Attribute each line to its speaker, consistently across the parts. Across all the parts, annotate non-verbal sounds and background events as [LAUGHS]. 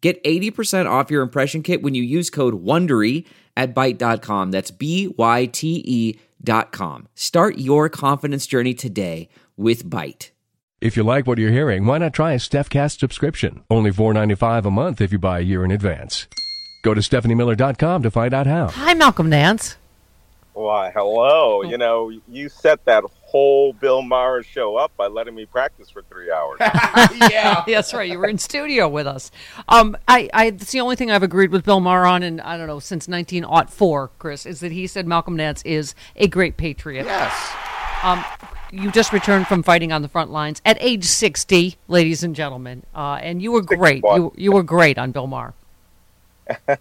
Speaker 1: Get 80% off your impression kit when you use code WONDERY at Byte.com. That's B-Y-T-E dot com. Start your confidence journey today with Byte.
Speaker 2: If you like what you're hearing, why not try a StephCast subscription? Only $4.95 a month if you buy a year in advance. Go to StephanieMiller.com to find out how.
Speaker 3: Hi, Malcolm Nance.
Speaker 4: Why, hello. Oh. You know, you set that whole Bill Maher show up by letting me practice for three hours. [LAUGHS]
Speaker 3: yeah, [LAUGHS] that's right. You were in studio with us. Um, I, I, it's the only thing I've agreed with Bill Maher on, and I don't know since 1904, Chris, is that he said Malcolm Nance is a great patriot.
Speaker 4: yes.
Speaker 3: Um, you just returned from fighting on the front lines at age 60, ladies and gentlemen, uh, and you were great.
Speaker 4: 61.
Speaker 3: You, you were great on Bill Maher. [LAUGHS]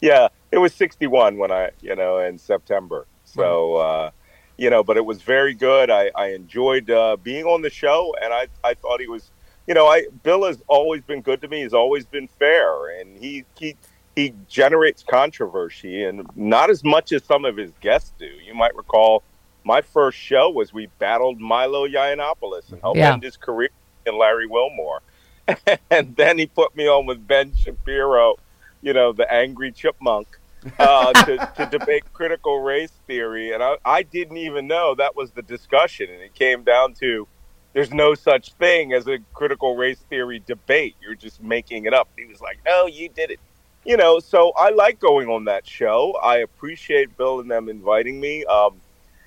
Speaker 4: Yeah, it was 61 when I, you know, in September. So, uh, you know, but it was very good. I, I enjoyed uh, being on the show, and I, I thought he was, you know, I Bill has always been good to me. He's always been fair, and he he he generates controversy, and not as much as some of his guests do. You might recall my first show was we battled Milo Yiannopoulos and helped
Speaker 3: Yeah.
Speaker 4: end his career in Larry Wilmore, [LAUGHS] and then he put me on with Ben Shapiro, you know, the angry chipmunk [LAUGHS] uh, to, to debate critical race theory. And I, I didn't even know that was the discussion. And it came down to there's no such thing as a critical race theory debate. You're just making it up. He was like, oh, you did it. You know, so I like going on that show. I appreciate Bill and them inviting me. Um,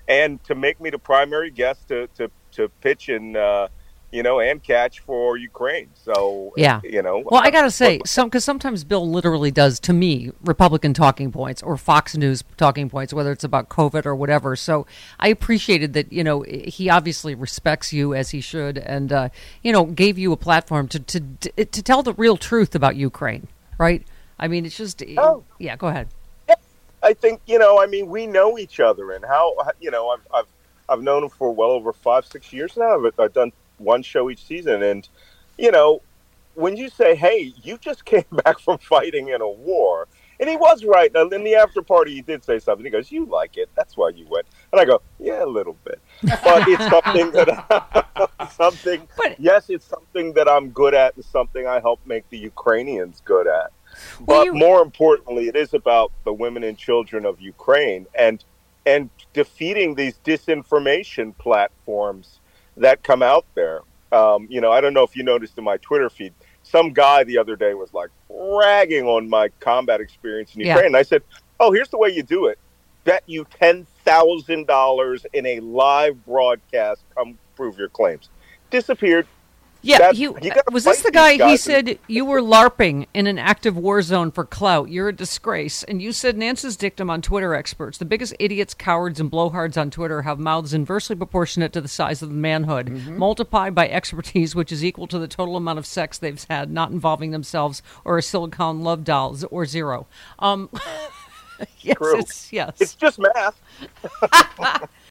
Speaker 4: and to make me the primary guest to, to, to pitch and, uh, you know, and catch for Ukraine. So,
Speaker 3: Yeah.
Speaker 4: you know.
Speaker 3: Well, I gotta say, some because sometimes Bill literally does to me Republican talking points or Fox News talking points, whether it's about COVID or whatever. So I appreciated that. You know, he obviously respects you as he should, and uh, you know, gave you a platform to to to tell the real truth about Ukraine. Right? I mean, it's just.
Speaker 4: Oh.
Speaker 3: Yeah. Go ahead.
Speaker 4: I think you know. I mean, we know each other, and how you know. I've I've, I've known him for well over five, six years now. I've, I've done one show each season, and you know, when you say, "Hey, you just [LAUGHS] came back from fighting in a war," and he was right. Now, in the after party, he did say something. He goes, "You like it? That's why you went." And I go, "Yeah, a little bit," but it's [LAUGHS] something that [LAUGHS] something.
Speaker 3: But-
Speaker 4: yes, it's something that I'm good at, and something I help make the Ukrainians good at. But
Speaker 3: you-
Speaker 4: more importantly, it is about the women and children of Ukraine and and defeating these disinformation platforms that come out there. Um, you know, I don't know if you noticed in my Twitter feed, some guy the other day was like ragging on my combat experience in
Speaker 3: Yeah.
Speaker 4: Ukraine. And I said, "Oh, here's the way you do it: bet you ten thousand dollars in a live broadcast. Come prove your claims." Disappeared.
Speaker 3: Yeah,
Speaker 4: That-
Speaker 3: he, was this the guy? He said you were LARPing in an active war zone for clout. You're a disgrace. And you said Nance's dictum on Twitter experts: the biggest idiots, cowards, and blowhards on Twitter have mouths inversely proportionate to the size of the manhood,
Speaker 4: Mm-hmm.
Speaker 3: multiplied by expertise, which is equal to the total amount of sex they've had, not involving themselves or a silicone love dolls or zero. Um, [LAUGHS] yes,
Speaker 4: True.
Speaker 3: it's yes.
Speaker 4: It's just math. [LAUGHS]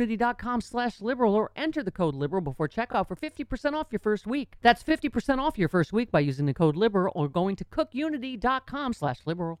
Speaker 3: cookunity.com slash liberal or enter the code liberal before checkout for 50% off your first week. That's 50% off your first week by using the code liberal or going to cookunity.com slash liberal.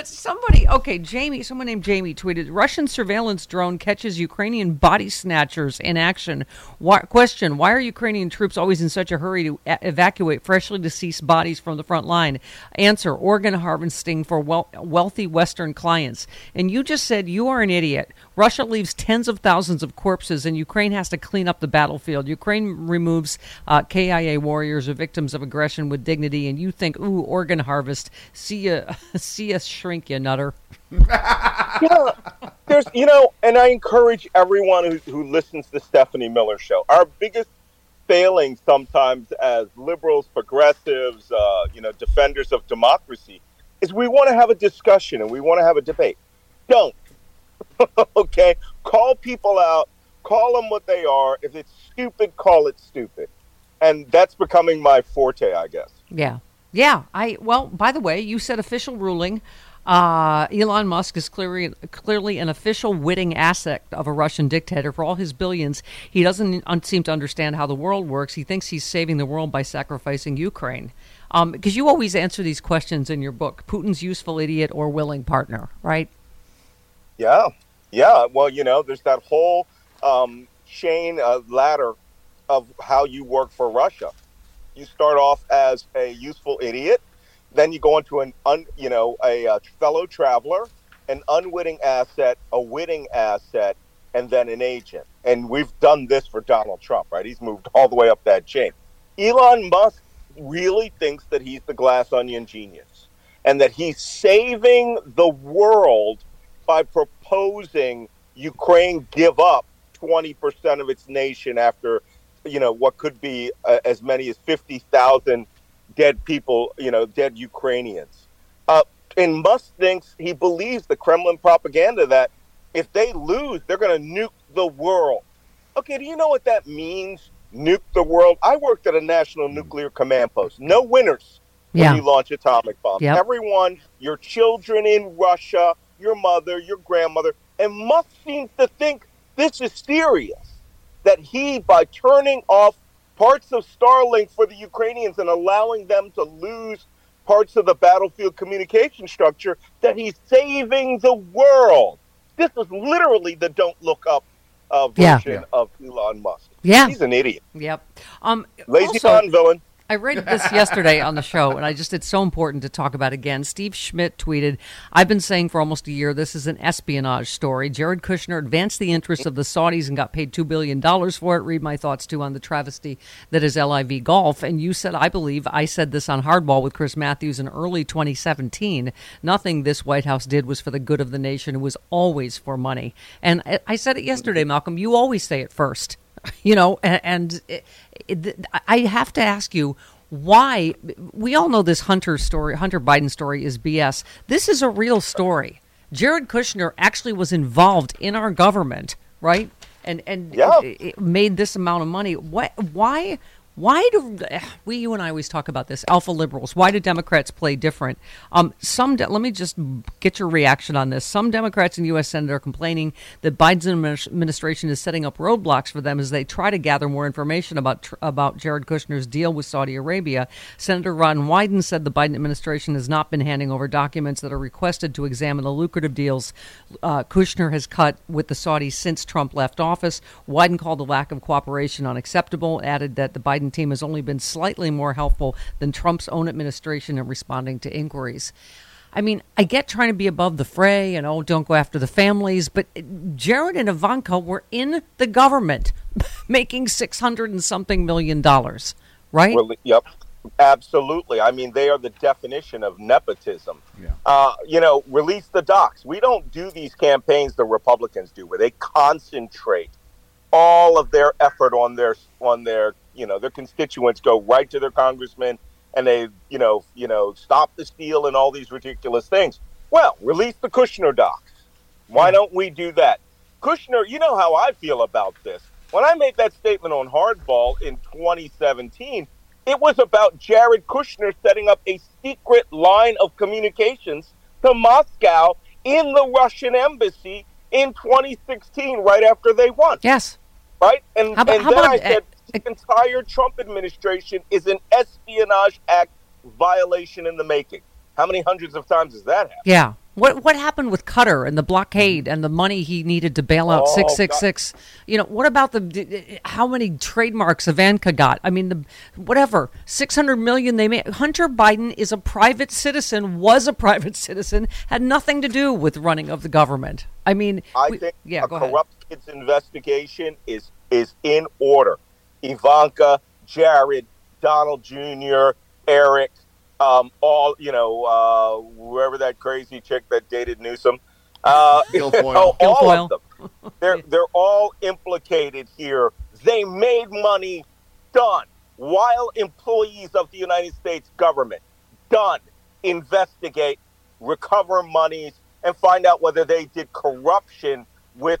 Speaker 3: But somebody, okay, Jamie, someone named Jamie tweeted Russian surveillance drone catches Ukrainian body snatchers in action. Why, question Why are Ukrainian troops always in such a hurry to a- evacuate freshly deceased bodies from the front line? Answer Organ harvesting for wel- wealthy Western clients. And you just said you are an idiot. Russia leaves tens of thousands of corpses, and Ukraine has to clean up the battlefield. Ukraine removes uh, KIA warriors or victims of aggression with dignity, and you think, ooh, organ harvest. See ya, [LAUGHS] see us shrink, you nutter. [LAUGHS]
Speaker 4: yeah, there's you know, and I encourage everyone who, who listens to Stephanie Miller show. Our biggest failing sometimes as liberals, progressives, uh, you know, defenders of democracy, is we want to have a discussion and we want to have a debate. Don't. [LAUGHS] okay, call people out, call them what they are. If it's stupid, call it stupid, and that's becoming my forte, I guess.
Speaker 3: Yeah, yeah. I well, by the way, you said official ruling. Uh, Elon Musk is clearly clearly an official witting asset of a Russian dictator. For all his billions, he doesn't seem to understand how the world works. He thinks he's saving the world by sacrificing Ukraine. Um, because you always answer these questions in your book: Putin's useful idiot or willing partner, right?
Speaker 4: Yeah, yeah. Well, you know, there's that whole um, chain uh, ladder of how you work for Russia. You start off as a useful idiot, then you go into an un, you know, a, a fellow traveler, an unwitting asset, a witting asset, and then an agent. And we've done this for Donald Trump, right? He's moved all the way up that chain. Elon Musk really thinks that he's the glass onion genius and that he's saving the world by proposing Ukraine give up 20% of its nation after, you know, what could be uh, as many as 50,000 dead people, you know, dead Ukrainians. Uh, and Musk thinks he believes the Kremlin propaganda that if they lose, they're going to nuke the world. Okay, do you know what that means? Nuke the world. I worked at a national nuclear command post. No winners when
Speaker 3: Yeah.
Speaker 4: you launch atomic bombs.
Speaker 3: Yep.
Speaker 4: Everyone, your children in Russia, your mother, your grandmother, and Musk seems to think this is serious. That he, by turning off parts of Starlink for the Ukrainians and allowing them to lose parts of the battlefield communication structure, that he's saving the world. This is literally the don't look up uh,
Speaker 3: Yeah.
Speaker 4: version of Elon Musk.
Speaker 3: Yeah.
Speaker 4: He's an idiot.
Speaker 3: Yep. Um,
Speaker 4: Lazy
Speaker 3: also-
Speaker 4: villain.
Speaker 3: I read this yesterday on the show, and I just it's so important to talk about again. Steve Schmidt tweeted, "I've been saying for almost a year this is an espionage story. Jared Kushner advanced the interests of the Saudis and got paid two billion dollars for it. Read my thoughts too on the travesty that is LIV Golf." And you said, I believe I said this on Hardball with Chris Matthews in early 2017. Nothing this White House did was for the good of the nation. It was always for money. And I said it yesterday, Malcolm. You always say it first [LAUGHS] you know and, and it, it, i have to ask you why we all know this hunter story hunter biden story is bs this is a real story. Jared kushner actually was involved in our government right? And and
Speaker 4: Yeah.
Speaker 3: made this amount of money. What why Why do we, you and I always talk about this, alpha liberals? Why do Democrats play different? Um, some, de- let me just get your reaction on this. Some Democrats in U.S. Senate are complaining that Biden's administration is setting up roadblocks for them as they try to gather more information about about Jared Kushner's deal with Saudi Arabia. Senator Ron Wyden said the Biden administration has not been handing over documents that are requested to examine the lucrative deals uh, Kushner has cut with the Saudis since Trump left office. Wyden called the lack of cooperation unacceptable, added that the Biden team has only been slightly more helpful than Trump's own administration in responding to inquiries. I mean, I get trying to be above the fray and oh, don't go after the families, but Jared and Ivanka were in the government [LAUGHS] making 600 and something million dollars, right?
Speaker 4: Well, yep. Absolutely. I mean, they are the definition of nepotism. Yeah. Uh, you know, release the docs. We don't do these campaigns the Republicans do, where they concentrate all of their effort on their on their you know their constituents go right to their congressman and they you know you know stop the steal and all these ridiculous things. Well, release the Kushner docs. Why hmm. don't we do that? Kushner, you know how I feel about this. When I made that statement on Hardball in 2017, it was about Jared Kushner setting up a secret line of communications to Moscow in the Russian embassy in 2016, right after they won.
Speaker 3: Yes
Speaker 4: right? And, about, and then about, I said entire Trump administration is an espionage act violation in the making. How many hundreds of times has that happened?
Speaker 3: Yeah. What what happened with Qatar and the blockade and the money he needed to bail out oh, six six six? You know, what about the how many trademarks Ivanka got? I mean, the whatever six hundred million they made. Hunter Biden is a private citizen, was a [LAUGHS] private citizen, had nothing to do with running of the government. I mean,
Speaker 4: I we, think yeah, a corrupt ahead. kids investigation is is in order. Ivanka, Jared, Donald Jr., Eric, um, all you know, uh, whoever that crazy chick that dated Newsom, uh, [LAUGHS] all of them. They're [LAUGHS] they're all implicated here. They made money, done. While employees of the United States government, done. Investigate, recover monies, and find out whether they did corruption with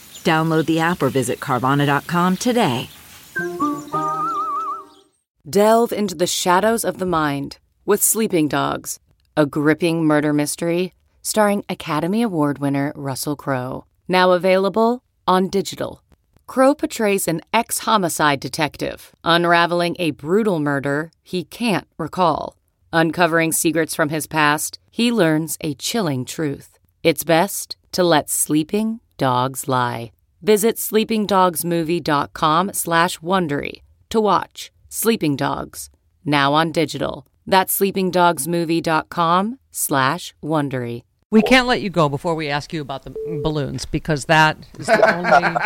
Speaker 5: Download the app or visit Carvana.com today.
Speaker 6: Delve into the shadows of the mind with Sleeping Dogs, a gripping murder mystery starring Academy Award winner Russell Crowe. Now available on digital. Crowe portrays an ex homicide detective unraveling a brutal murder he can't recall. Uncovering secrets from his past, he learns a chilling truth. It's best to let sleeping dogs lie. Visit sleepingdogsmovie.com slash Wondery to watch Sleeping Dogs, now on digital. That's sleepingdogsmovie.com slash Wondery.
Speaker 3: We can't let you go before we ask you about the balloons because that is the only.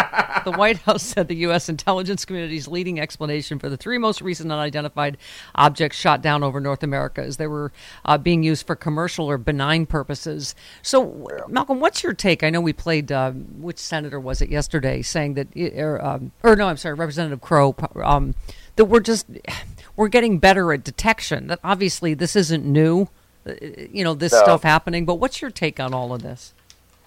Speaker 3: the White House said the U.S. intelligence community's leading explanation for the three most recent unidentified objects shot down over North America is they were uh, being used for commercial or benign purposes. So, Malcolm, what's your take? I know we played, uh, which senator was it yesterday, saying that, or, um, or no, I'm sorry, Representative Crow, um, that we're just, we're getting better at detection. That obviously this isn't new you know, this no. stuff happening. But what's your take on all of this?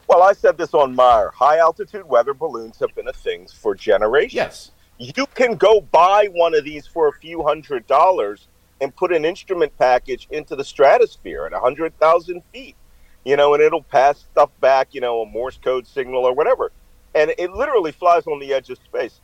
Speaker 4: Well, I said this on Maher. High altitude weather balloons have been a thing for generations.
Speaker 7: Yes.
Speaker 4: You can go buy one of these for a few hundred dollars and put an instrument package into the stratosphere at 100,000 feet, you know, and it'll pass stuff back, you know, a Morse code signal or whatever. And it literally flies on the edge of space.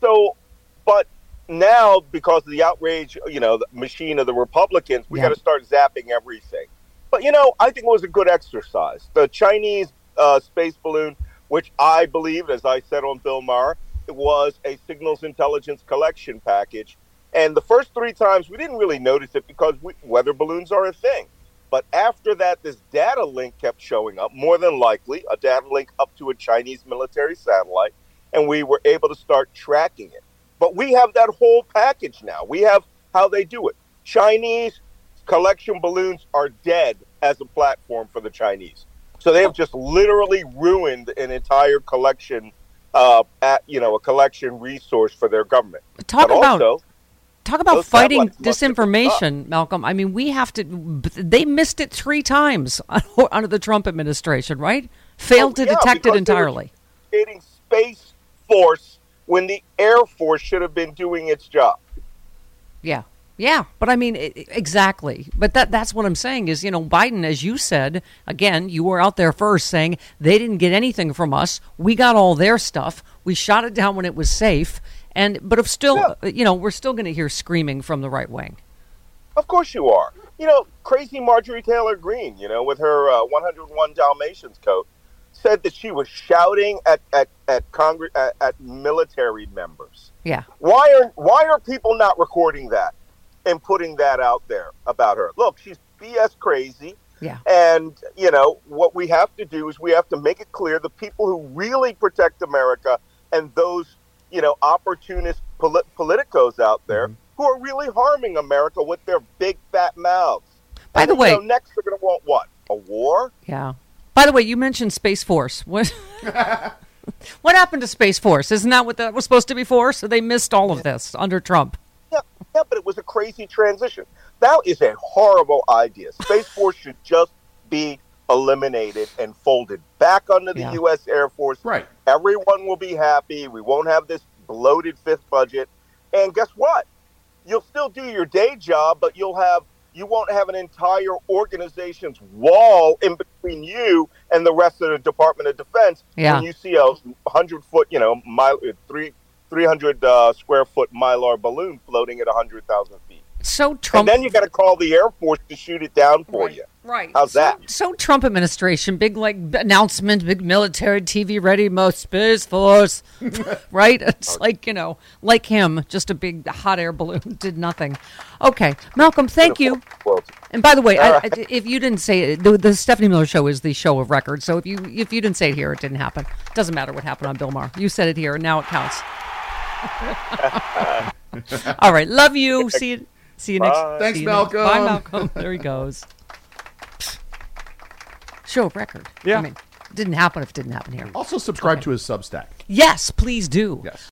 Speaker 4: So, but now because of the outrage, you know, the machine of the Republicans, we yeah. got to start zapping everything. But you know, I think it was a good exercise. The Chinese uh, space balloon, which I believe, as I said on Bill Maher, it was a signals intelligence collection package. And the first three times we didn't really notice it because we, weather balloons are a thing. But after that, this data link kept showing up, more than likely a data link up to a Chinese military satellite, and we were able to start tracking it. But we have that whole package now. We have how they do it Chinese collection balloons are dead as a platform for the Chinese. So they have just literally ruined an entire collection, uh, at you know, a collection resource for their government.
Speaker 3: Talk
Speaker 4: but
Speaker 3: about
Speaker 4: also,
Speaker 3: talk about fighting
Speaker 4: satellites must have been
Speaker 3: disinformation, Malcolm. I mean, we have to. They missed it three times [LAUGHS] under the Trump administration, right? Failed
Speaker 4: Oh,
Speaker 3: to
Speaker 4: yeah,
Speaker 3: detect it entirely.
Speaker 4: creating space force when the Air Force should have been doing its job.
Speaker 3: Yeah. Yeah, but I mean exactly. But that that's what I'm saying is, you know, Biden as you said, again, you were out there first saying they didn't get anything from us. We got all their stuff. We shot it down when it was safe. And but if still, you know, we're still going to hear screaming from the right wing.
Speaker 4: Of course you are. You know, crazy Marjorie Taylor Greene, you know, with her uh, 101 Dalmatians coat, said that she was shouting at at at, Congress, at, at military members.
Speaker 3: Yeah.
Speaker 4: Why are why are people not recording that and putting that out there about her? Look, she's BS crazy.
Speaker 3: Yeah.
Speaker 4: And, you know, what we have to do is we have to make it clear the people who really protect America and those, you know, opportunist polit- politicos out there mm-hmm. who are really harming America with their big fat mouths.
Speaker 3: By
Speaker 4: And
Speaker 3: the way-
Speaker 4: you know, next they're going to want what? A war?
Speaker 3: Yeah. By the way, you mentioned Space Force. What [LAUGHS] What happened to Space Force? Isn't that what that was supposed to be for? So they missed all of this under Trump.
Speaker 4: Yeah, yeah, but it was a crazy transition. That is a horrible idea. Space [LAUGHS] Force should just be eliminated and folded back under the
Speaker 3: Yeah.
Speaker 4: U.S. Air Force.
Speaker 7: Right.
Speaker 4: Everyone will be happy. We won't have this bloated fifth budget. And guess what? You'll still do your day job, but you'll have you won't have an entire organization's wall in between you and the rest of the Department of Defense.
Speaker 3: Yeah.
Speaker 4: When you see a hundred foot, you know, mile, three three hundred uh, square foot mylar balloon floating at hundred thousand feet,
Speaker 3: So Trump
Speaker 4: and then you got to call the Air Force to shoot it down for you.
Speaker 3: Right.
Speaker 4: How's that?
Speaker 3: So Trump administration, big like announcement, big military TV ready, most space force, [LAUGHS] right? It's like you know, like him, just a big hot air balloon, [LAUGHS] did nothing. Okay, Malcolm, thank you.
Speaker 4: Well,
Speaker 3: And by the way, I,
Speaker 4: All
Speaker 3: I- if you didn't say it, the, the Stephanie Miller show is the show of record. So if you if you didn't say it here, it didn't happen. Doesn't matter what happened on Bill Maher. You said it here, and now it counts. [LAUGHS] All right, love you. See you. See you next.
Speaker 7: Thanks,
Speaker 3: see you next- Bye,
Speaker 7: Malcolm.
Speaker 3: Malcolm. [LAUGHS] There he goes. Show of record.
Speaker 7: Yeah.
Speaker 3: I mean, didn't happen if it didn't happen here.
Speaker 7: Also, subscribe to his Substack.
Speaker 3: Yes, please do.
Speaker 7: Yes.